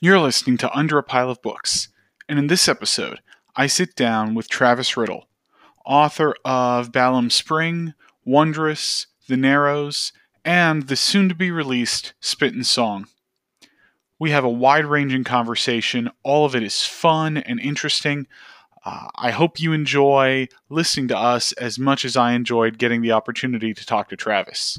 You're listening to Under a Pile of Books, and in this episode, I sit down with Travis Riddle, author of Balam Spring, Wondrous, The Narrows, and the soon to be released Spit and Song. We have a wide ranging conversation. All of it is fun and interesting. Uh, I hope you enjoy listening to us as much as I enjoyed getting the opportunity to talk to Travis.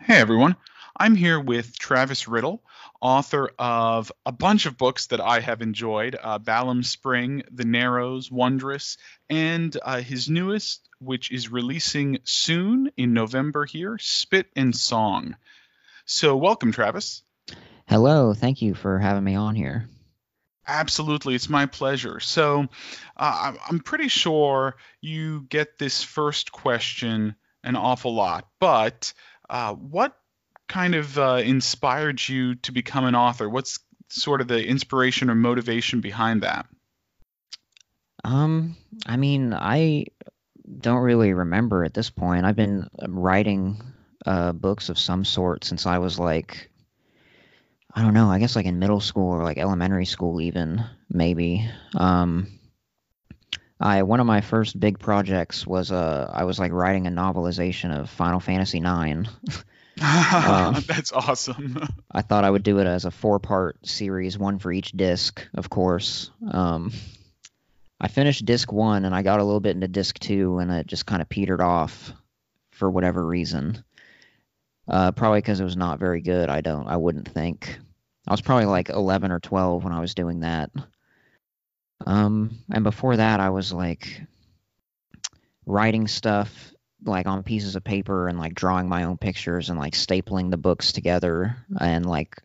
Hey, everyone. I'm here with Travis Riddle, author of a bunch of books that I have enjoyed uh, Spring, The Narrows, Wondrous, and uh, his newest, which is releasing soon in November here, Spit and Song. So, welcome, Travis. Hello. Thank you for having me on here. Absolutely, it's my pleasure. So, uh, I'm pretty sure you get this first question an awful lot, but uh, what kind of uh, inspired you to become an author? What's sort of the inspiration or motivation behind that? Um, I mean, I don't really remember at this point. I've been um, writing uh, books of some sort since I was like, I don't know, I guess like in middle school or like elementary school, even maybe. Um, I one of my first big projects was uh I was like writing a novelization of Final Fantasy IX. um, That's awesome. I thought I would do it as a four part series, one for each disc, of course. Um, I finished disc one and I got a little bit into disc two and it just kind of petered off for whatever reason. Uh, probably because it was not very good. I don't. I wouldn't think. I was probably like 11 or 12 when I was doing that. Um, and before that, I was like writing stuff like on pieces of paper and like drawing my own pictures and like stapling the books together and like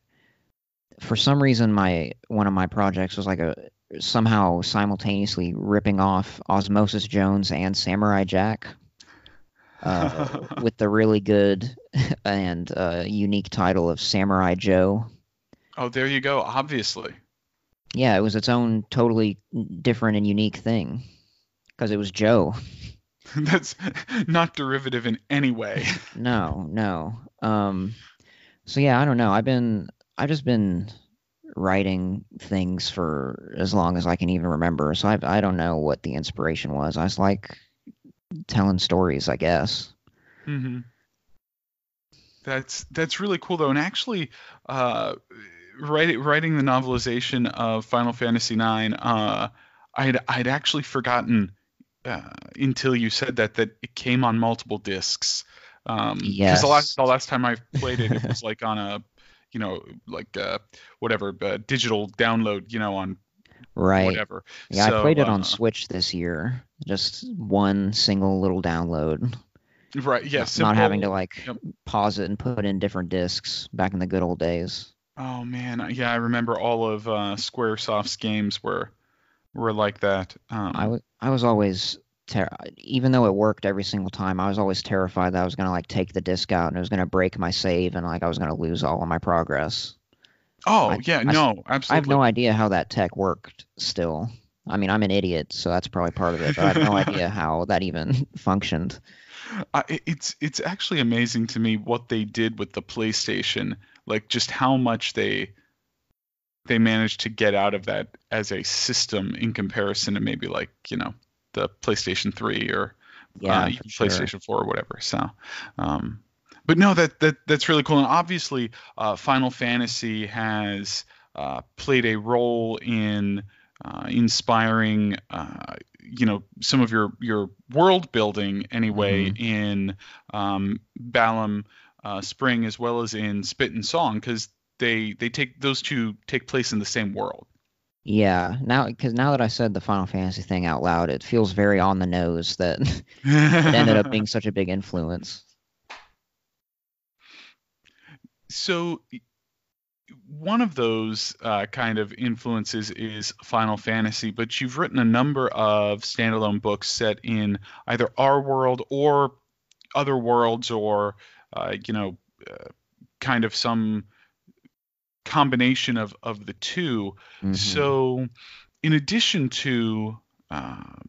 for some reason my one of my projects was like a somehow simultaneously ripping off Osmosis Jones and Samurai Jack uh, with the really good and uh, unique title of Samurai Joe. Oh, there you go. Obviously. Yeah, it was its own totally different and unique thing because it was Joe. That's not derivative in any way. no, no. Um, so yeah, I don't know. I've been I've just been writing things for as long as I can even remember. So I I don't know what the inspiration was. I was like telling stories, I guess. Mm-hmm. That's that's really cool though, and actually, uh, writing writing the novelization of Final Fantasy IX, uh, I'd I'd actually forgotten uh, until you said that that it came on multiple discs. Um, yes. the last the last time I played it, it was like on a, you know, like uh, whatever uh, digital download, you know, on right. whatever. Yeah, so, I played it on uh, Switch this year. Just one single little download. Right. Yes. Yeah, not, not having to like yep. pause it and put in different discs back in the good old days. Oh man, yeah, I remember all of uh, SquareSoft's games were were like that. Um, I was I was always ter- even though it worked every single time, I was always terrified that I was gonna like take the disc out and it was gonna break my save and like I was gonna lose all of my progress. Oh I, yeah, I, no, absolutely. I have no idea how that tech worked. Still, I mean, I'm an idiot, so that's probably part of it. But I have no idea how that even functioned. Uh, it's it's actually amazing to me what they did with the PlayStation, like just how much they they managed to get out of that as a system in comparison to maybe like you know the PlayStation 3 or yeah, uh, PlayStation sure. 4 or whatever. So, um, but no, that that that's really cool. And obviously, uh, Final Fantasy has uh, played a role in uh, inspiring, uh, you know, some of your your world building anyway mm-hmm. in um, Balam uh, Spring as well as in Spit and Song because they they take those two take place in the same world. Yeah, now because now that I said the Final Fantasy thing out loud, it feels very on the nose that it ended up being such a big influence. So one of those uh, kind of influences is Final Fantasy, but you've written a number of standalone books set in either our world or other worlds, or uh, you know, uh, kind of some combination of of the 2 mm-hmm. So, in addition to um,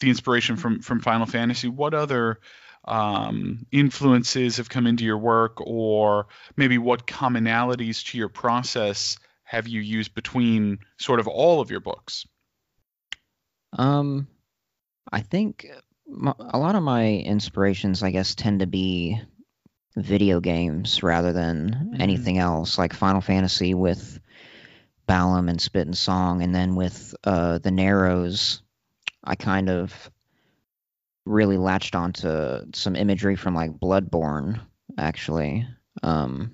the inspiration from from Final Fantasy, what other um, influences have come into your work, or maybe what commonalities to your process have you used between sort of all of your books? Um, I think a lot of my inspirations, I guess, tend to be video games rather than mm. anything else, like Final Fantasy with Balam and Spit and Song, and then with uh, the Narrows, I kind of really latched onto some imagery from like Bloodborne, actually. Um,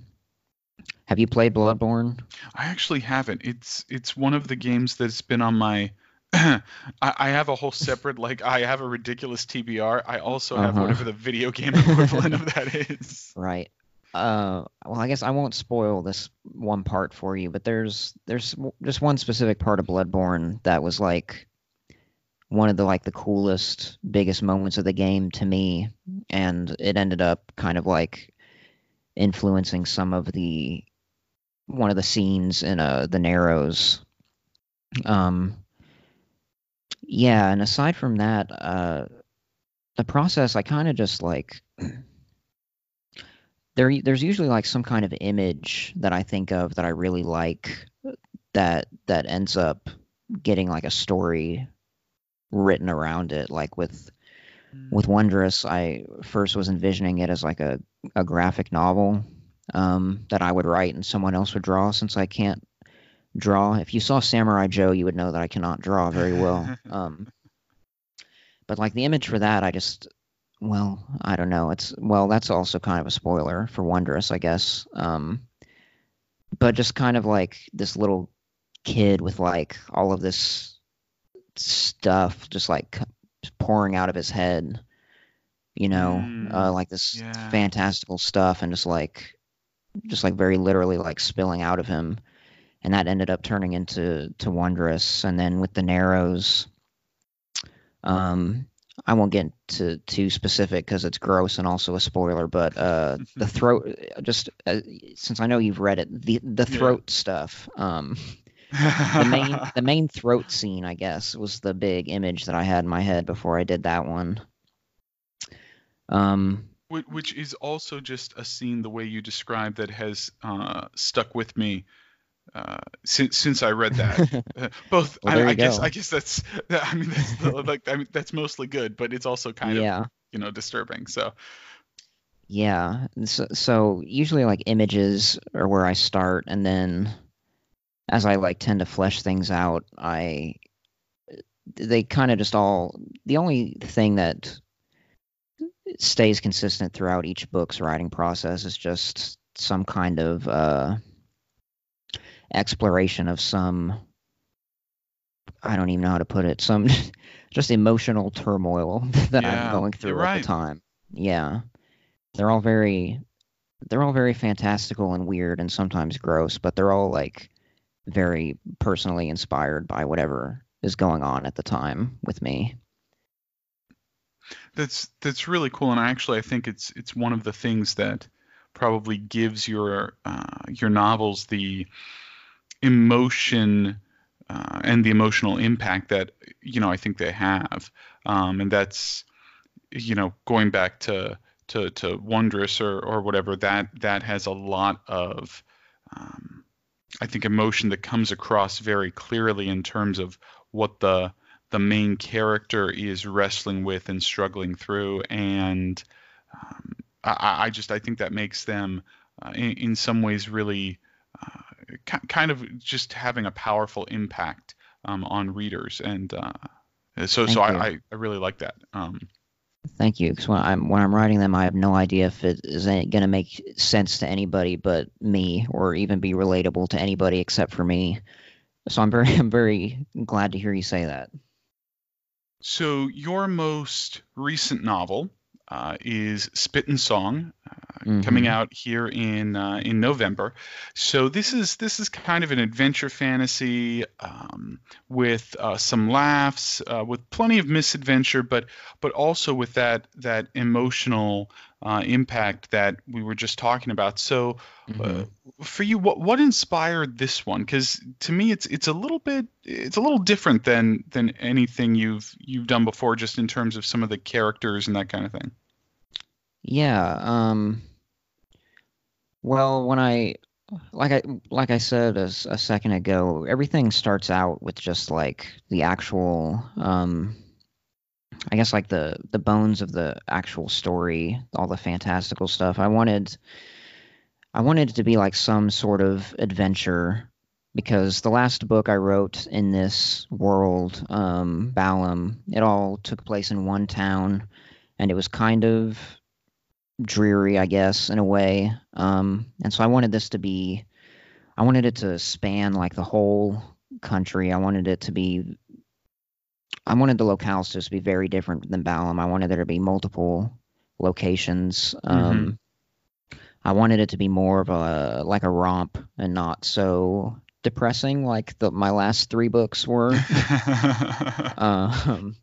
have you played Bloodborne? I actually haven't. It's it's one of the games that's been on my I, I have a whole separate like I have a ridiculous TBR. I also have uh-huh. whatever the video game equivalent of that is. Right. Uh, well, I guess I won't spoil this one part for you, but there's there's just one specific part of Bloodborne that was like one of the like the coolest, biggest moments of the game to me, and it ended up kind of like influencing some of the one of the scenes in uh the Narrows. Um, yeah, and aside from that, uh, the process I kind of just like there there's usually like some kind of image that I think of that I really like that that ends up getting like a story written around it like with mm. with Wondrous I first was envisioning it as like a a graphic novel um, that I would write and someone else would draw since I can't draw. If you saw Samurai Joe, you would know that I cannot draw very well. um, but like the image for that, I just, well, I don't know. It's well, that's also kind of a spoiler for Wondrous, I guess. Um, but just kind of like this little kid with like all of this stuff just like pouring out of his head you know mm, uh, like this yeah. fantastical stuff and just like just like very literally like spilling out of him and that ended up turning into to Wondrous. And then with the Narrows, um, I won't get into too specific because it's gross and also a spoiler. But uh, the throat, just uh, since I know you've read it, the the throat yeah. stuff. Um, the main the main throat scene, I guess, was the big image that I had in my head before I did that one. Um, which is also just a scene the way you described that has uh, stuck with me uh, since since I read that. Both, well, I, I guess, I guess that's, I mean, that's the, like, I mean, that's mostly good, but it's also kind yeah. of, you know, disturbing. So. Yeah. So, so usually like images are where I start, and then as I like tend to flesh things out, I they kind of just all the only thing that stays consistent throughout each book's writing process is just some kind of uh exploration of some I don't even know how to put it, some just emotional turmoil that yeah, I'm going through at the time. Yeah. They're all very they're all very fantastical and weird and sometimes gross, but they're all like very personally inspired by whatever is going on at the time with me. That's that's really cool, and actually I think it's it's one of the things that probably gives your uh, your novels the emotion uh, and the emotional impact that you know I think they have, um, and that's you know going back to to to wondrous or or whatever that that has a lot of um, I think emotion that comes across very clearly in terms of what the the main character is wrestling with and struggling through. And um, I, I, just I think that makes them uh, in, in, some ways really uh, kind of just having a powerful impact um, on readers, and uh, so Thank so I, I really like that. Um, Thank you. Because when I'm when I'm writing them, I have no idea if it is going to make sense to anybody but me, or even be relatable to anybody except for me. So I'm very I'm very glad to hear you say that. So your most recent novel uh, is Spit and Song, uh, mm-hmm. coming out here in uh, in November. So this is this is kind of an adventure fantasy um, with uh, some laughs, uh, with plenty of misadventure, but but also with that that emotional uh, impact that we were just talking about. So mm-hmm. for you, what what inspired this one? Because to me, it's it's a little bit it's a little different than than anything you've you've done before, just in terms of some of the characters and that kind of thing. Yeah. Um. Well, when I like I like I said a, a second ago, everything starts out with just like the actual um I guess like the the bones of the actual story, all the fantastical stuff. I wanted I wanted it to be like some sort of adventure because the last book I wrote in this world, um, Balam, it all took place in one town, and it was kind of dreary, I guess, in a way. Um, and so I wanted this to be, I wanted it to span like the whole country. I wanted it to be, I wanted the locales to just be very different than Balam. I wanted there to be multiple locations. Um, mm-hmm. I wanted it to be more of a like a romp and not so depressing like the my last three books were. um,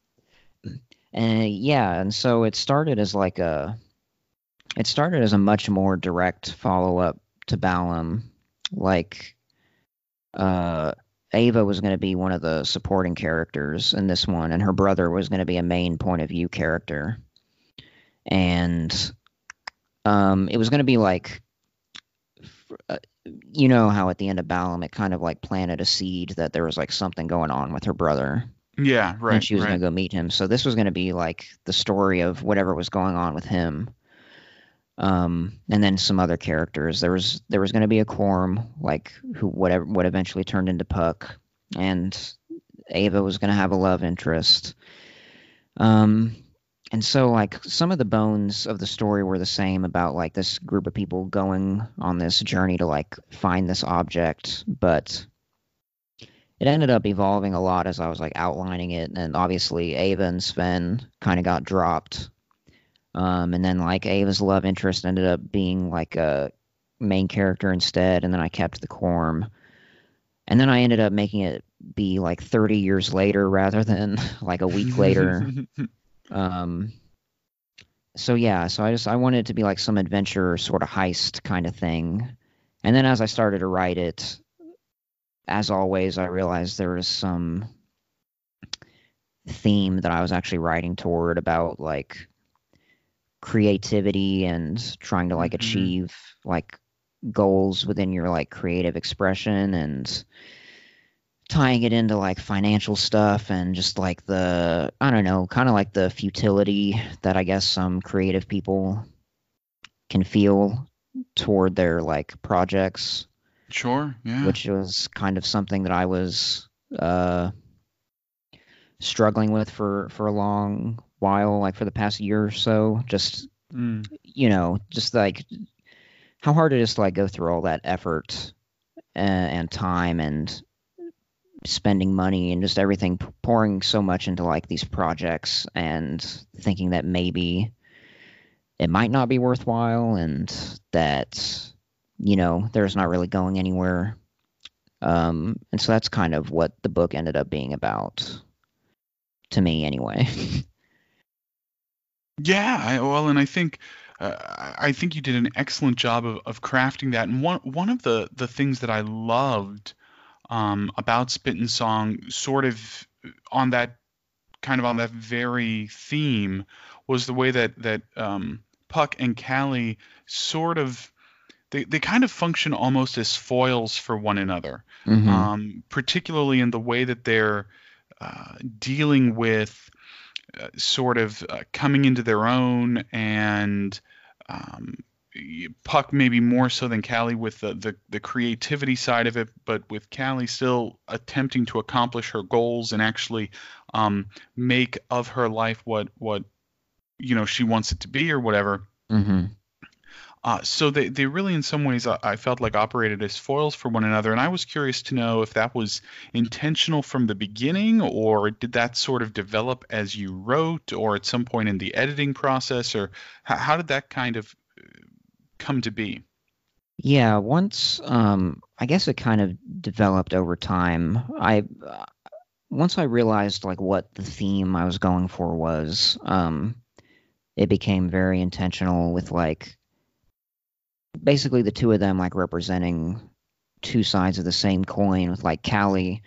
and yeah, and so it started as like a it started as a much more direct follow up to Balam. Like, uh, Ava was going to be one of the supporting characters in this one, and her brother was going to be a main point of view character. And um, it was going to be like, uh, you know, how at the end of Balam, it kind of like planted a seed that there was like something going on with her brother. Yeah, right. And she was right. going to go meet him. So this was going to be like the story of whatever was going on with him um, and then some other characters. There was there was going to be a Corm, like who whatever what eventually turned into Puck, and Ava was going to have a love interest. Um, and so like some of the bones of the story were the same about like this group of people going on this journey to like find this object, but it ended up evolving a lot as I was like outlining it, and obviously Ava and Sven kind of got dropped um, and then like Ava's love interest ended up being like a main character instead, and then I kept the Corm. And then I ended up making it be like 30 years later rather than like a week later. um, so yeah, so I just I wanted it to be like some adventure sort of heist kind of thing. And then as I started to write it, as always, I realized there was some theme that I was actually writing toward about like creativity and trying to like mm-hmm. achieve like goals within your like creative expression and tying it into like financial stuff and just like the I don't know, kind of like the futility that I guess some creative people can feel toward their like projects. Sure, yeah. Which was kind of something that I was uh struggling with for for a long while, like for the past year or so. Just mm. you know, just like how hard it is to like go through all that effort and, and time and spending money and just everything pouring so much into like these projects and thinking that maybe it might not be worthwhile and that you know there's not really going anywhere um, and so that's kind of what the book ended up being about to me anyway Yeah, I, well, and I think uh, I think you did an excellent job of, of crafting that. And one one of the the things that I loved um, about Spit and Song, sort of on that kind of on that very theme, was the way that that um, Puck and Callie sort of they, they kind of function almost as foils for one another, mm-hmm. um, particularly in the way that they're uh, dealing with uh, sort of uh, coming into their own and um, Puck maybe more so than Callie with the, the, the creativity side of it, but with Callie still attempting to accomplish her goals and actually um, make of her life what what you know she wants it to be or whatever. Mm-hmm. Uh, so they, they really, in some ways, I, felt like operated as foils for one another. And I was curious to know if that was intentional from the beginning, or did that sort of develop as you wrote, or at some point in the editing process, or how, how did that kind of uh, come to be? Yeah, once um, I guess it kind of developed over time. I uh, once I realized like what the theme I was going for was, um, it became very intentional with like basically the two of them like representing two sides of the same coin with like Callie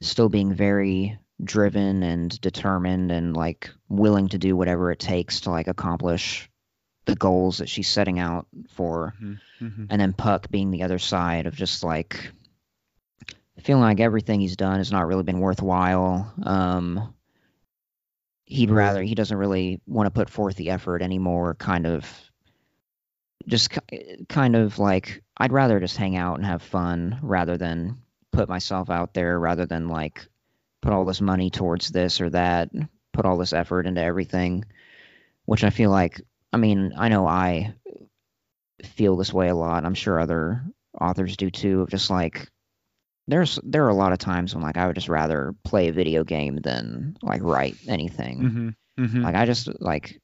still being very driven and determined and like willing to do whatever it takes to like accomplish the goals that she's setting out for, Mm-hmm. Mm-hmm. and then Puck being the other side of just like feeling like everything he's done has not really been worthwhile. Um, he'd rather he doesn't really want to put forth the effort anymore. Kind of, just kind of like I'd rather just hang out and have fun rather than put myself out there. Rather than like put all this money towards this or that, put all this effort into everything. Which I feel like, I mean, I know I feel this way a lot. I'm sure other authors do too. Of just like there's there are a lot of times when like I would just rather play a video game than like write anything. Mm-hmm. Mm-hmm. Like I just like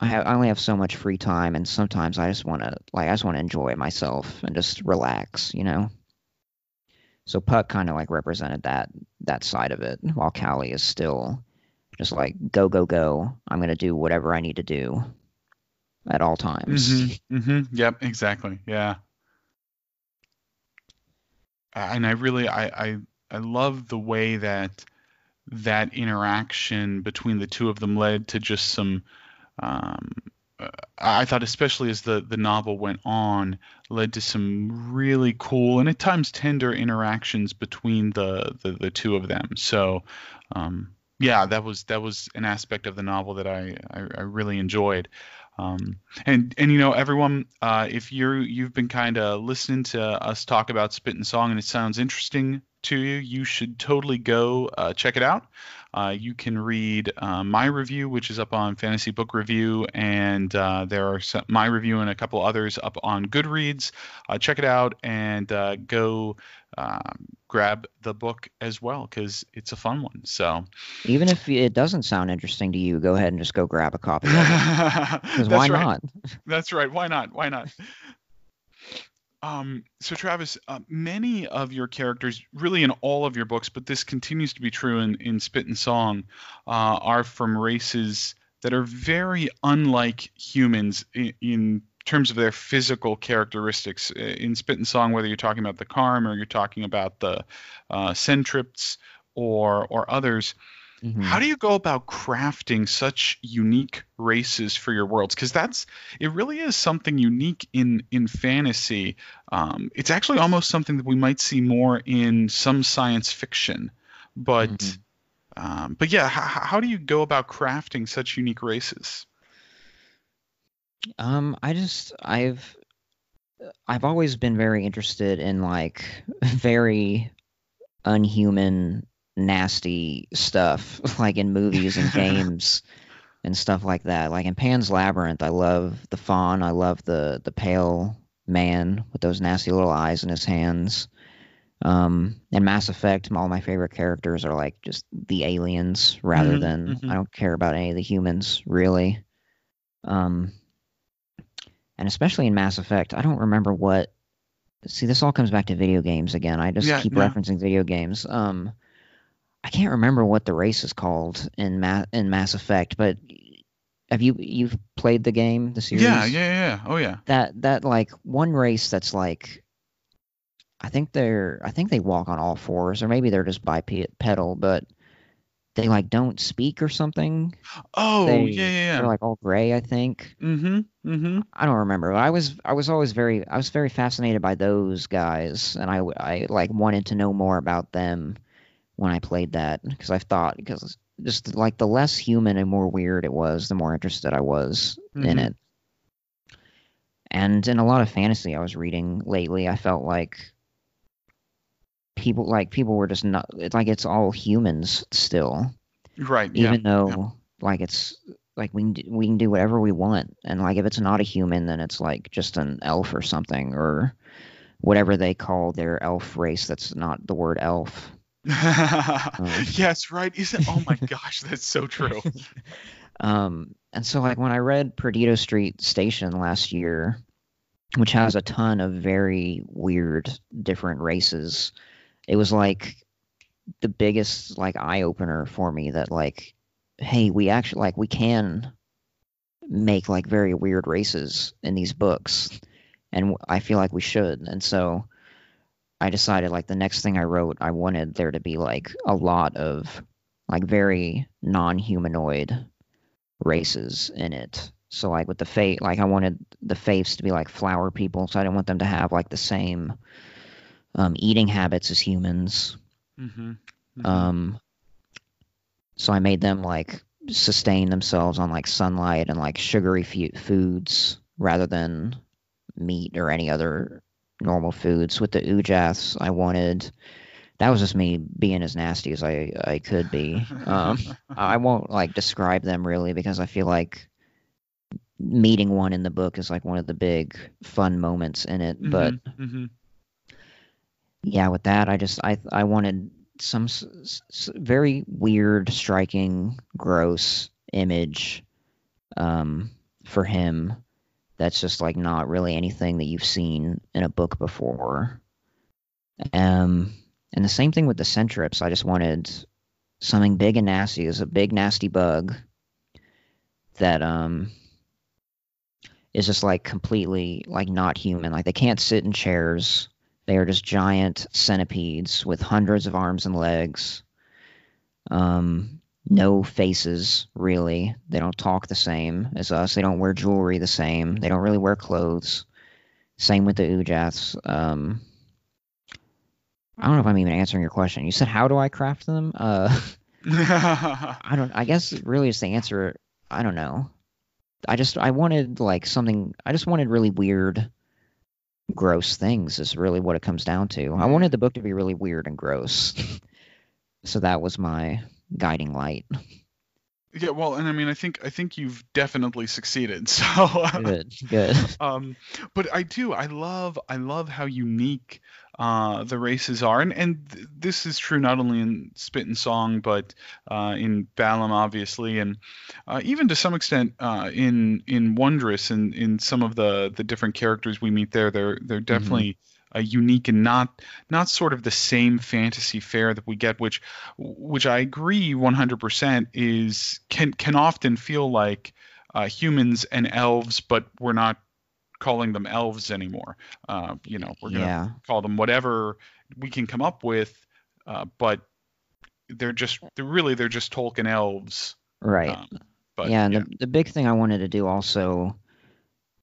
I have I only have so much free time, and sometimes I just want to like I just want to enjoy myself and just relax, you know. So Puck kind of like represented that that side of it, while Callie is still just like go go go. I'm gonna do whatever I need to do at all times. Mm-hmm. Mm-hmm. Yep. Exactly. Yeah. And I really, I, I, I love the way that that interaction between the two of them led to just some. Um, uh, I thought, especially as the the novel went on, led to some really cool and at times tender interactions between the the, the two of them. So, um, yeah, that was that was an aspect of the novel that I I, I really enjoyed. Um, and and you know everyone, uh, if you're you've been kind of listening to us talk about Spit and Song and it sounds interesting to you, you should totally go uh, check it out. Uh, you can read uh, my review, which is up on Fantasy Book Review, and uh, there are some, my review and a couple others up on Goodreads. Uh, check it out and uh, go um, grab the book as well because it's a fun one. So Even if it doesn't sound interesting to you, go ahead and just go grab a copy. Because why right. not? That's right. Why not? Why not? Um, so Travis, uh, many of your characters, really in all of your books, but this continues to be true in, in Spit and Song, uh, are from races that are very unlike humans in, in terms of their physical characteristics. In Spit and Song, whether you're talking about the Karm or you're talking about the uh, Centrips or or others, Mhm. how do you go about crafting such unique races for your worlds? Because that's it really is something unique in in fantasy. Um, it's actually almost something that we might see more in some science fiction, but Mhm. um, but yeah, how, how do you go about crafting such unique races? Um, I just I've I've always been very interested in like very unhuman, nasty stuff, like in movies and games and stuff like that. Like in Pan's Labyrinth, I love the fawn. I love the the pale man with those nasty little eyes in his hands. Um, in Mass Effect, all my favorite characters are like just the aliens rather Mhm, than mhm. I don't care about any of the humans really. Um, and especially in Mass Effect, I don't remember what. See, this all comes back to video games again. I just Yeah, keep yeah. referencing video games. Um, I can't remember what the race is called in Ma- in Mass Effect, but have you you've played the game, the series? Yeah, yeah, yeah. Oh yeah. That that like one race that's like, I think they're I think they walk on all fours, or maybe they're just bipedal, but they like don't speak or something. Oh they, yeah, yeah, They're like all gray, I think. Mm-hmm. Mm-hmm. I don't remember. But I was I was always very I was very fascinated by those guys, and I I like wanted to know more about them when I played that because I thought because just like the less human and more weird it was, the more interested I was in Mhm. it. And in a lot of fantasy I was reading lately, I felt like people like people were just not it's like it's all humans still Right. Yeah. even though like it's like we can do, we can do whatever we want and like if it's not a human then it's like just an elf or something or whatever they call their elf race that's not the word elf yes. Right. Isn't? Oh my gosh, that's so true. um and so like when i read perdido street station last year which has a ton of very weird different races it was like the biggest like eye opener for me that like hey we actually like we can make like very weird races in these books and I feel like we should and so i decided like the next thing i wrote i wanted there to be like a lot of like very non-humanoid races in it So like with the fate, like I wanted the faiths to be like flower people, so I didn't want them to have like the same um, eating habits as humans. Mm-hmm. Mm-hmm. Um, so I made them like sustain themselves on like sunlight and like sugary fu- foods rather than meat or any other normal foods. With the Ujaths, I wanted that was just me being as nasty as I I could be. Um, I won't like describe them really because I feel like meeting one in the book is like one of the big fun moments in it. But mm-hmm. yeah, with that, I just I I wanted some s- s- very weird, striking, gross image um, for him. That's just like not really anything that you've seen in a book before. Um, and the same thing with the Centrips. I just wanted something big and nasty. Is a big nasty bug that um is just like completely like not human. Like they can't sit in chairs. They are just giant centipedes with hundreds of arms and legs. Um, no faces really. They don't talk the same as us. They don't wear jewelry the same. They don't really wear clothes. Same with the Ujaths. Um, I don't know if I'm even answering your question. You said how do I craft them? Uh, I don't. I guess really is the answer. I don't know. I just I wanted like something. I just wanted really weird, gross things. Is really what it comes down to. I wanted the book to be really weird and gross. so that was my guiding light. yeah, well, and I mean, I think I think you've definitely succeeded. So uh, Good, good. um but i do i love i love how unique uh the races are and and th- this is true not only in spit and song but uh in Balam obviously and uh, even to some extent uh in in wondrous and in some of the the different characters we meet there they're they're definitely uh, unique and not not sort of the same fantasy fare that we get which which i agree 100% is can can often feel like uh, humans and elves, but we're not calling them elves anymore. Uh, you know, we're gonna Yeah, call them whatever we can come up with, uh, but they're just they're really they're just Tolkien elves. right. Um, but yeah, and The, the big thing I wanted to do also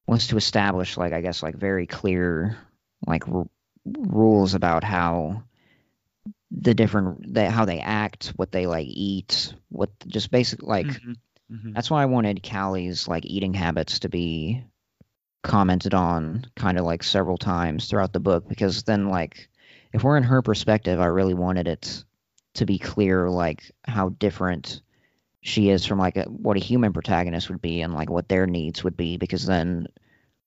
was to establish, like, I guess, like very clear, like r- rules about how the different, they, how they act, what they like eat, what just basic, like, Mhm, mhm. that's why I wanted Callie's like eating habits to be commented on kind of like several times throughout the book because then like if we're in her perspective, I really wanted it to be clear like how different she is from like a, what a human protagonist would be and like what their needs would be because then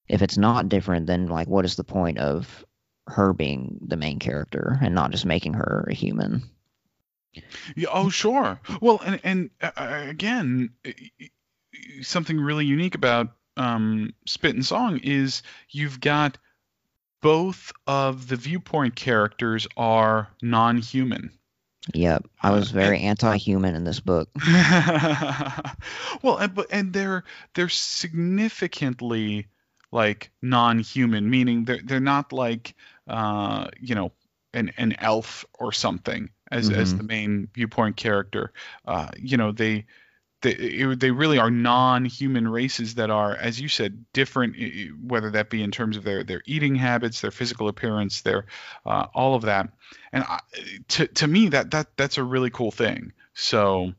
if it's not different then like what is the point of her being the main character and not just making her a human Yeah, oh, sure. Well, and and uh, uh, again, something really unique about um, Spit and Song is you've got both of the viewpoint characters are non-human. yep i Uh, was very anti-human in this book well, and, but and they're they're significantly like non-human, meaning they're they're not like uh, you know an an elf or something as as Mhm. the main viewpoint character. Uh, you know they. They, it- they really are non-human races that are, as you said, different. Whether that be in terms of their their eating habits, their physical appearance, their uh, all of that. And I, to to me, that that that's a really cool thing. So,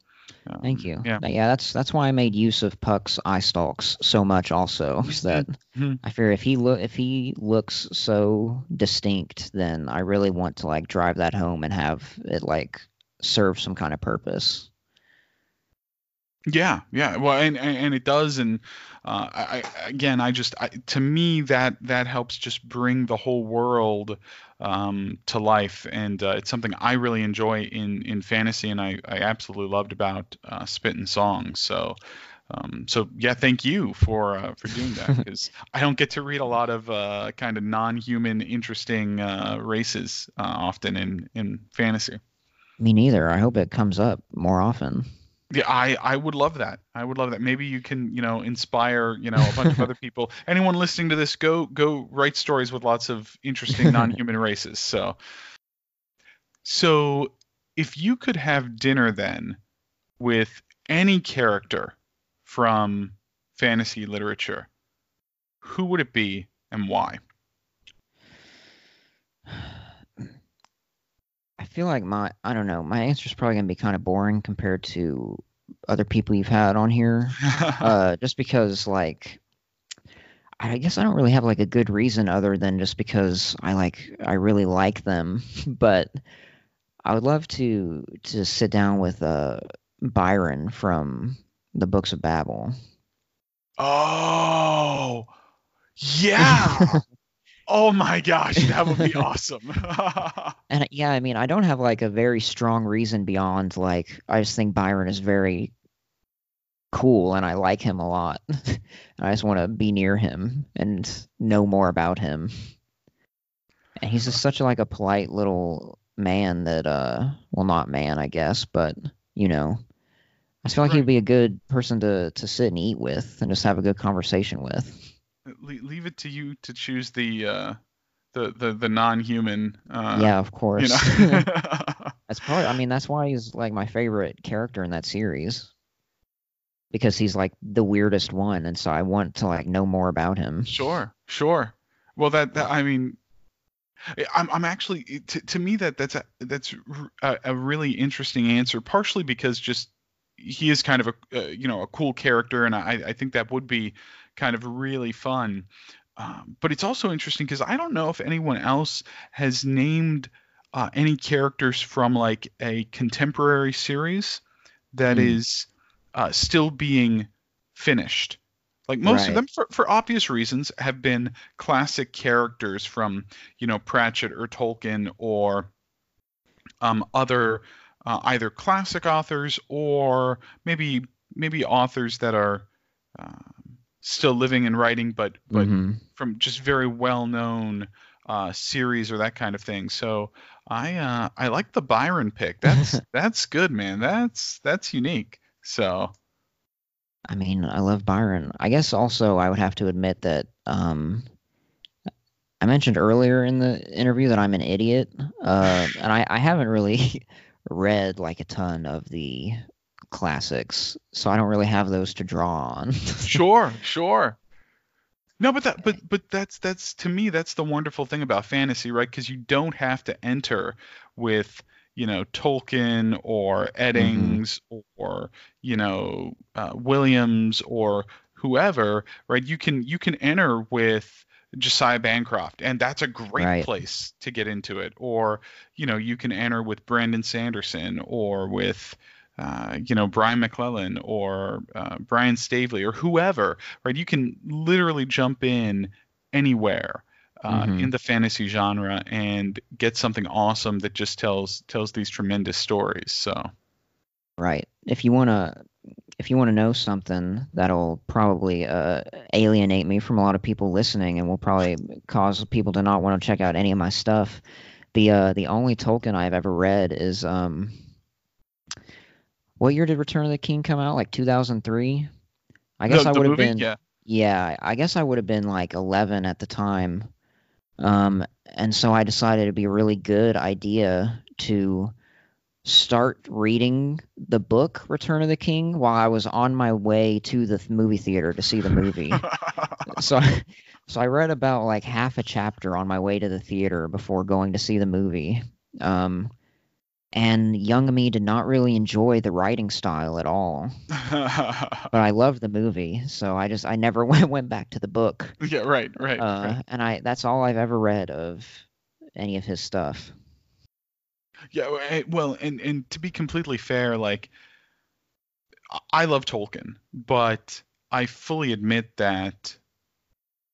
um, Thank you. Yeah. Yeah, that's that's why I made use of Puck's eye stalks so much. Also, is that Mhm. I fear if he look if he looks so distinct, then I really want to like drive that home and have it like serve some kind of purpose. Yeah, yeah. Well, and and, it does, and uh, I, I again, I just I, to me that that helps just bring the whole world um, to life, and uh, it's something I really enjoy in in fantasy, and I I absolutely loved about uh, Spit and Song. So. Um, so yeah, thank you for uh, for doing that because I don't get to read a lot of uh, kind of non-human, interesting uh, races uh, often in in fantasy. Me neither. I hope it comes up more often. Yeah, I, I would love that. I would love that. Maybe you can, you know, inspire, you know, a bunch of other people. Anyone listening to this, go go write stories with lots of interesting non-human races. So, so if you could have dinner then with any character from fantasy literature, who would it be and why? I feel like my I don't know my answer is probably gonna be kind of boring compared to other people you've had on here, uh, just because like I guess I don't really have like a good reason other than just because I like I really like them, but I would love to to sit down with uh Byron from the Books of Babel. Oh, yeah. oh my gosh, that would be awesome. and yeah, I mean, I don't have like a very strong reason beyond like I just think Byron is very cool and I like him a lot. I just want to be near him and know more about him. And he's just such a, like a polite little man that uh well not man I guess, but you know, I feel like right. he'd be a good person to to sit and eat with and just have a good conversation with. Leave it to you to choose the uh, the the, the non-human. Uh, yeah, of course. You know? that's probably. I mean, that's why he's like my favorite character in that series because he's like the weirdest one, and so I want to like know more about him. Sure, sure. Well, that, that I mean, I'm, I'm actually to, to me that that's a, that's a, a really interesting answer. Partially because just he is kind of a uh, you know a cool character, and I, I think that would be kind of really fun. Um, but it's also interesting because I don't know if anyone else has named uh, any characters from like a contemporary series that mm. is uh, still being finished. Like most right. of them, for, for obvious reasons, have been classic characters from you know Pratchett or Tolkien or um, other uh, either classic authors or maybe maybe authors that are uh, still living and writing, but but mm-hmm. from just very well known uh, series or that kind of thing. So I uh, I like the Byron pick. That's that's good, man. That's that's unique. So. I mean, I love Byron. I guess also I would have to admit that um, I mentioned earlier in the interview that I'm an idiot, uh, and I, I haven't really read like a ton of the classics, so I don't really have those to draw on. sure, sure. No, but that but but that's that's to me that's the wonderful thing about fantasy, right? Because you don't have to enter with you know Tolkien or Eddings mm-hmm. or you know uh, Williams or whoever, right? You can you can enter with Josiah Bancroft, and that's a great right. place to get into it. Or you know, you can enter with Brandon Sanderson or with uh, you know Brian McClellan or uh, Brian Staveley or whoever, right? You can literally jump in anywhere. Uh, mm-hmm. in the fantasy genre and get something awesome that just tells tells these tremendous stories so right if you want to if you want to know something that'll probably uh, alienate me from a lot of people listening and will probably cause people to not want to check out any of my stuff, the uh, the only Tolkien I've ever read is um, what year did Return of the King come out? Like 2003. I guess the, I would have been yeah. yeah, I guess I would have been like 11 at the time. Um, and so I decided it'd be a really good idea to start reading the book Return of the King while I was on my way to the movie theater to see the movie. so so I read about like half a chapter on my way to the theater before going to see the movie. Um, and young me did not really enjoy the writing style at all. but I loved the movie, so I just I never went went back to the book. Yeah, right, right, uh, right. And I that's all I've ever read of any of his stuff. Yeah, eh, well, and and to be completely fair, like I love Tolkien, but I fully admit that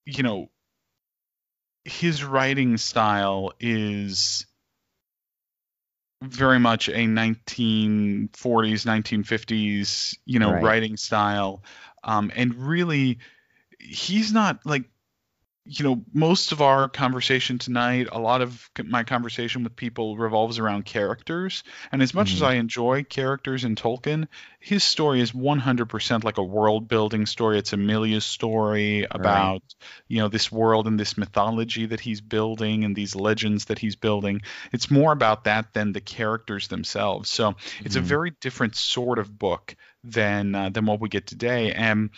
you know his writing style is very much a 1940s 1950s you know right. writing style um, and really he's not like you know, most of our conversation tonight, a lot of my conversation with people revolves around characters. And as much mm-hmm. as I enjoy characters in Tolkien, his story is 100% like a world building story. It's Emilia's story about, right. you know, this world and this mythology that he's building and these legends that he's building. It's more about that than the characters themselves. So it's mm-hmm. a very different sort of book than uh, than what we get today. And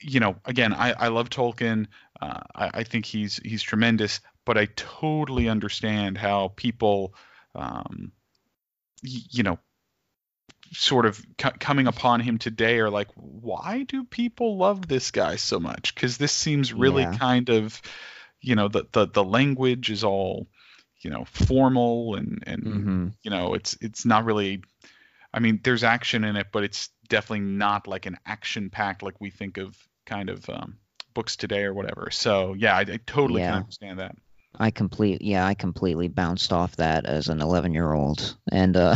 you know, again, I, I love Tolkien. Uh, I, I think he's he's tremendous, but I totally understand how people, um, y- you know, sort of c- coming upon him today are like, why do people love this guy so much? Because this seems really Yeah. kind of, you know, the, the the language is all, you know, formal and and hmm you know, it's it's not really. I mean, there's action in it, but it's definitely not like an action packed like we think of kind of um, books today or whatever. So yeah, I, I totally can understand that. I complete yeah, I completely bounced off that as an 11 year old, and uh,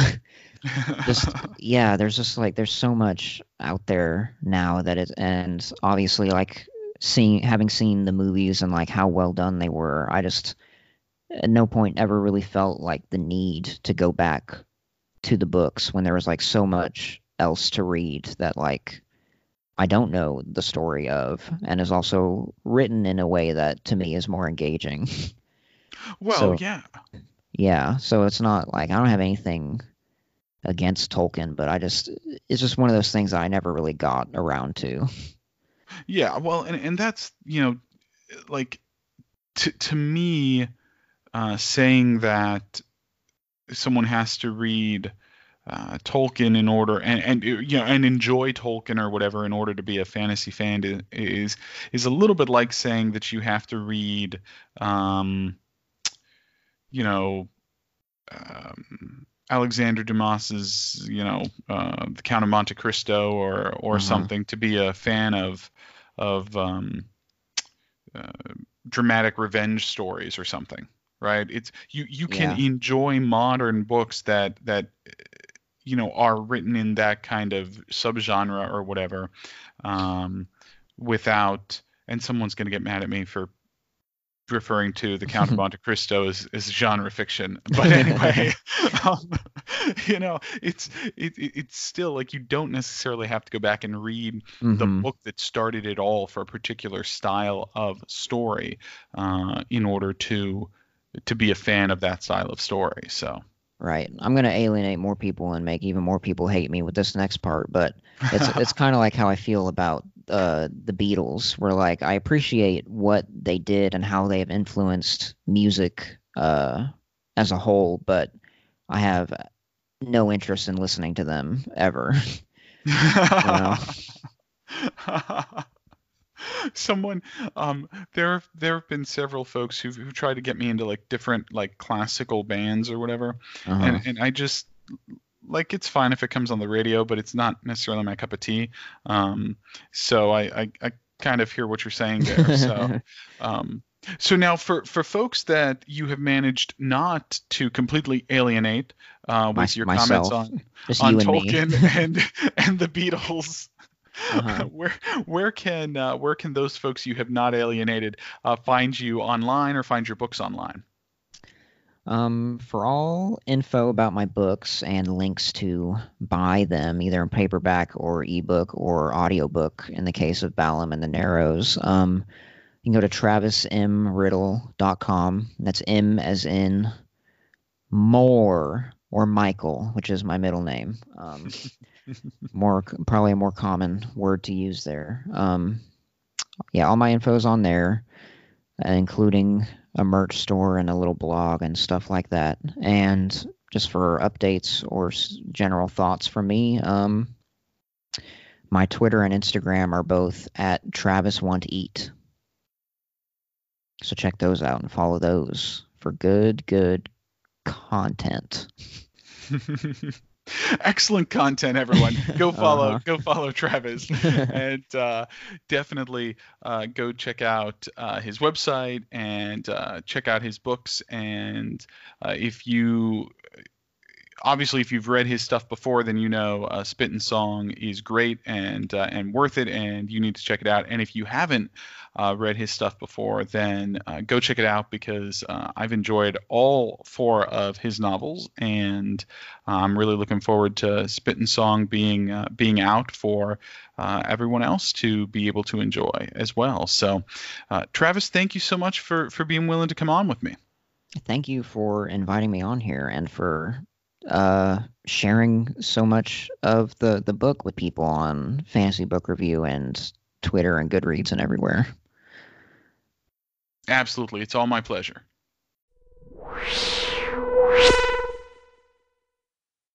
just yeah, there's just like there's so much out there now that it, and obviously like seeing having seen the movies and like how well done they were, I just at no point ever really felt like the need to go back to the books when there was like so much else to read that like I don't know the story of, and is also written in a way that to me is more engaging. well, so- yeah. Yeah, so it's not like I don't have anything against Tolkien, but I just it's just one of those things that I never really got around to. Yeah, well, and and that's you know, like to to me, uh, saying that someone has to read uh, Tolkien in order and and you know and enjoy Tolkien or whatever in order to be a fantasy fan is is a little bit like saying that you have to read, um, you know, um, Alexander Dumas's you know uh, The Count of Monte Cristo or or Uh-huh. something to be a fan of of um, uh, dramatic revenge stories or something, right? It's you you can Yeah. enjoy modern books that that you know are written in that kind of subgenre or whatever, um, without and someone's going to get mad at me for referring to the Count of Monte Cristo as, as genre fiction, but anyway, um, you know, it's it, it- it's still like you don't necessarily have to go back and read the Mhm. book that started it all for a particular style of story uh, in order to to be a fan of that style of story. So Right. I'm gonna alienate more people and make even more people hate me with this next part, but it's it's kind of like how I feel about uh, the Beatles, where like I appreciate what they did and how they have influenced music uh, as a whole, but I have no interest in listening to them ever. Someone, um, there there have been several folks who've who tried to get me into like different like classical bands or whatever, Uh-huh. and and I just like it's fine if it comes on the radio, but it's not necessarily my cup of tea. Um, so I, I I kind of hear what you're saying there. So um, so now for for folks that you have managed not to completely alienate uh, with My- your myself. comments on Just on you and. Tolkien and and the Beatles. Uh-huh. where where can uh, where can those folks you have not alienated uh, find you online or find your books online? Um, for all info about my books and links to buy them, either in paperback or ebook or audiobook in the case of Balam and the Narrows, um, you can go to travismriddle.com. That's M as in more or Michael, which is my middle name. Um, more probably a more common word to use there. Um, yeah, all my info is on there, including a merch store and a little blog and stuff like that. And just for updates or general thoughts from me, um, my Twitter and Instagram are both at Travis Want Eat. So check those out and follow those for good, good content. Excellent content, everyone. Go follow, Uh-huh. go follow Travis, and uh, definitely uh, go check out uh, his website and uh, check out his books. And uh, if you, obviously, if you've read his stuff before, then you know uh, Spit and Song is great and uh, and worth it, and you need to check it out. And if you haven't uh, read his stuff before, then uh, go check it out because uh, I've enjoyed all four of his novels, and I'm really looking forward to Spit and Song being uh, being out for uh, everyone else to be able to enjoy as well. So, uh, Travis, thank you so much for for being willing to come on with me. Thank you for inviting me on here and for uh, sharing so much of the, the book with people on Fantasy Book Review and Twitter and Goodreads and everywhere. Absolutely. It's all my pleasure.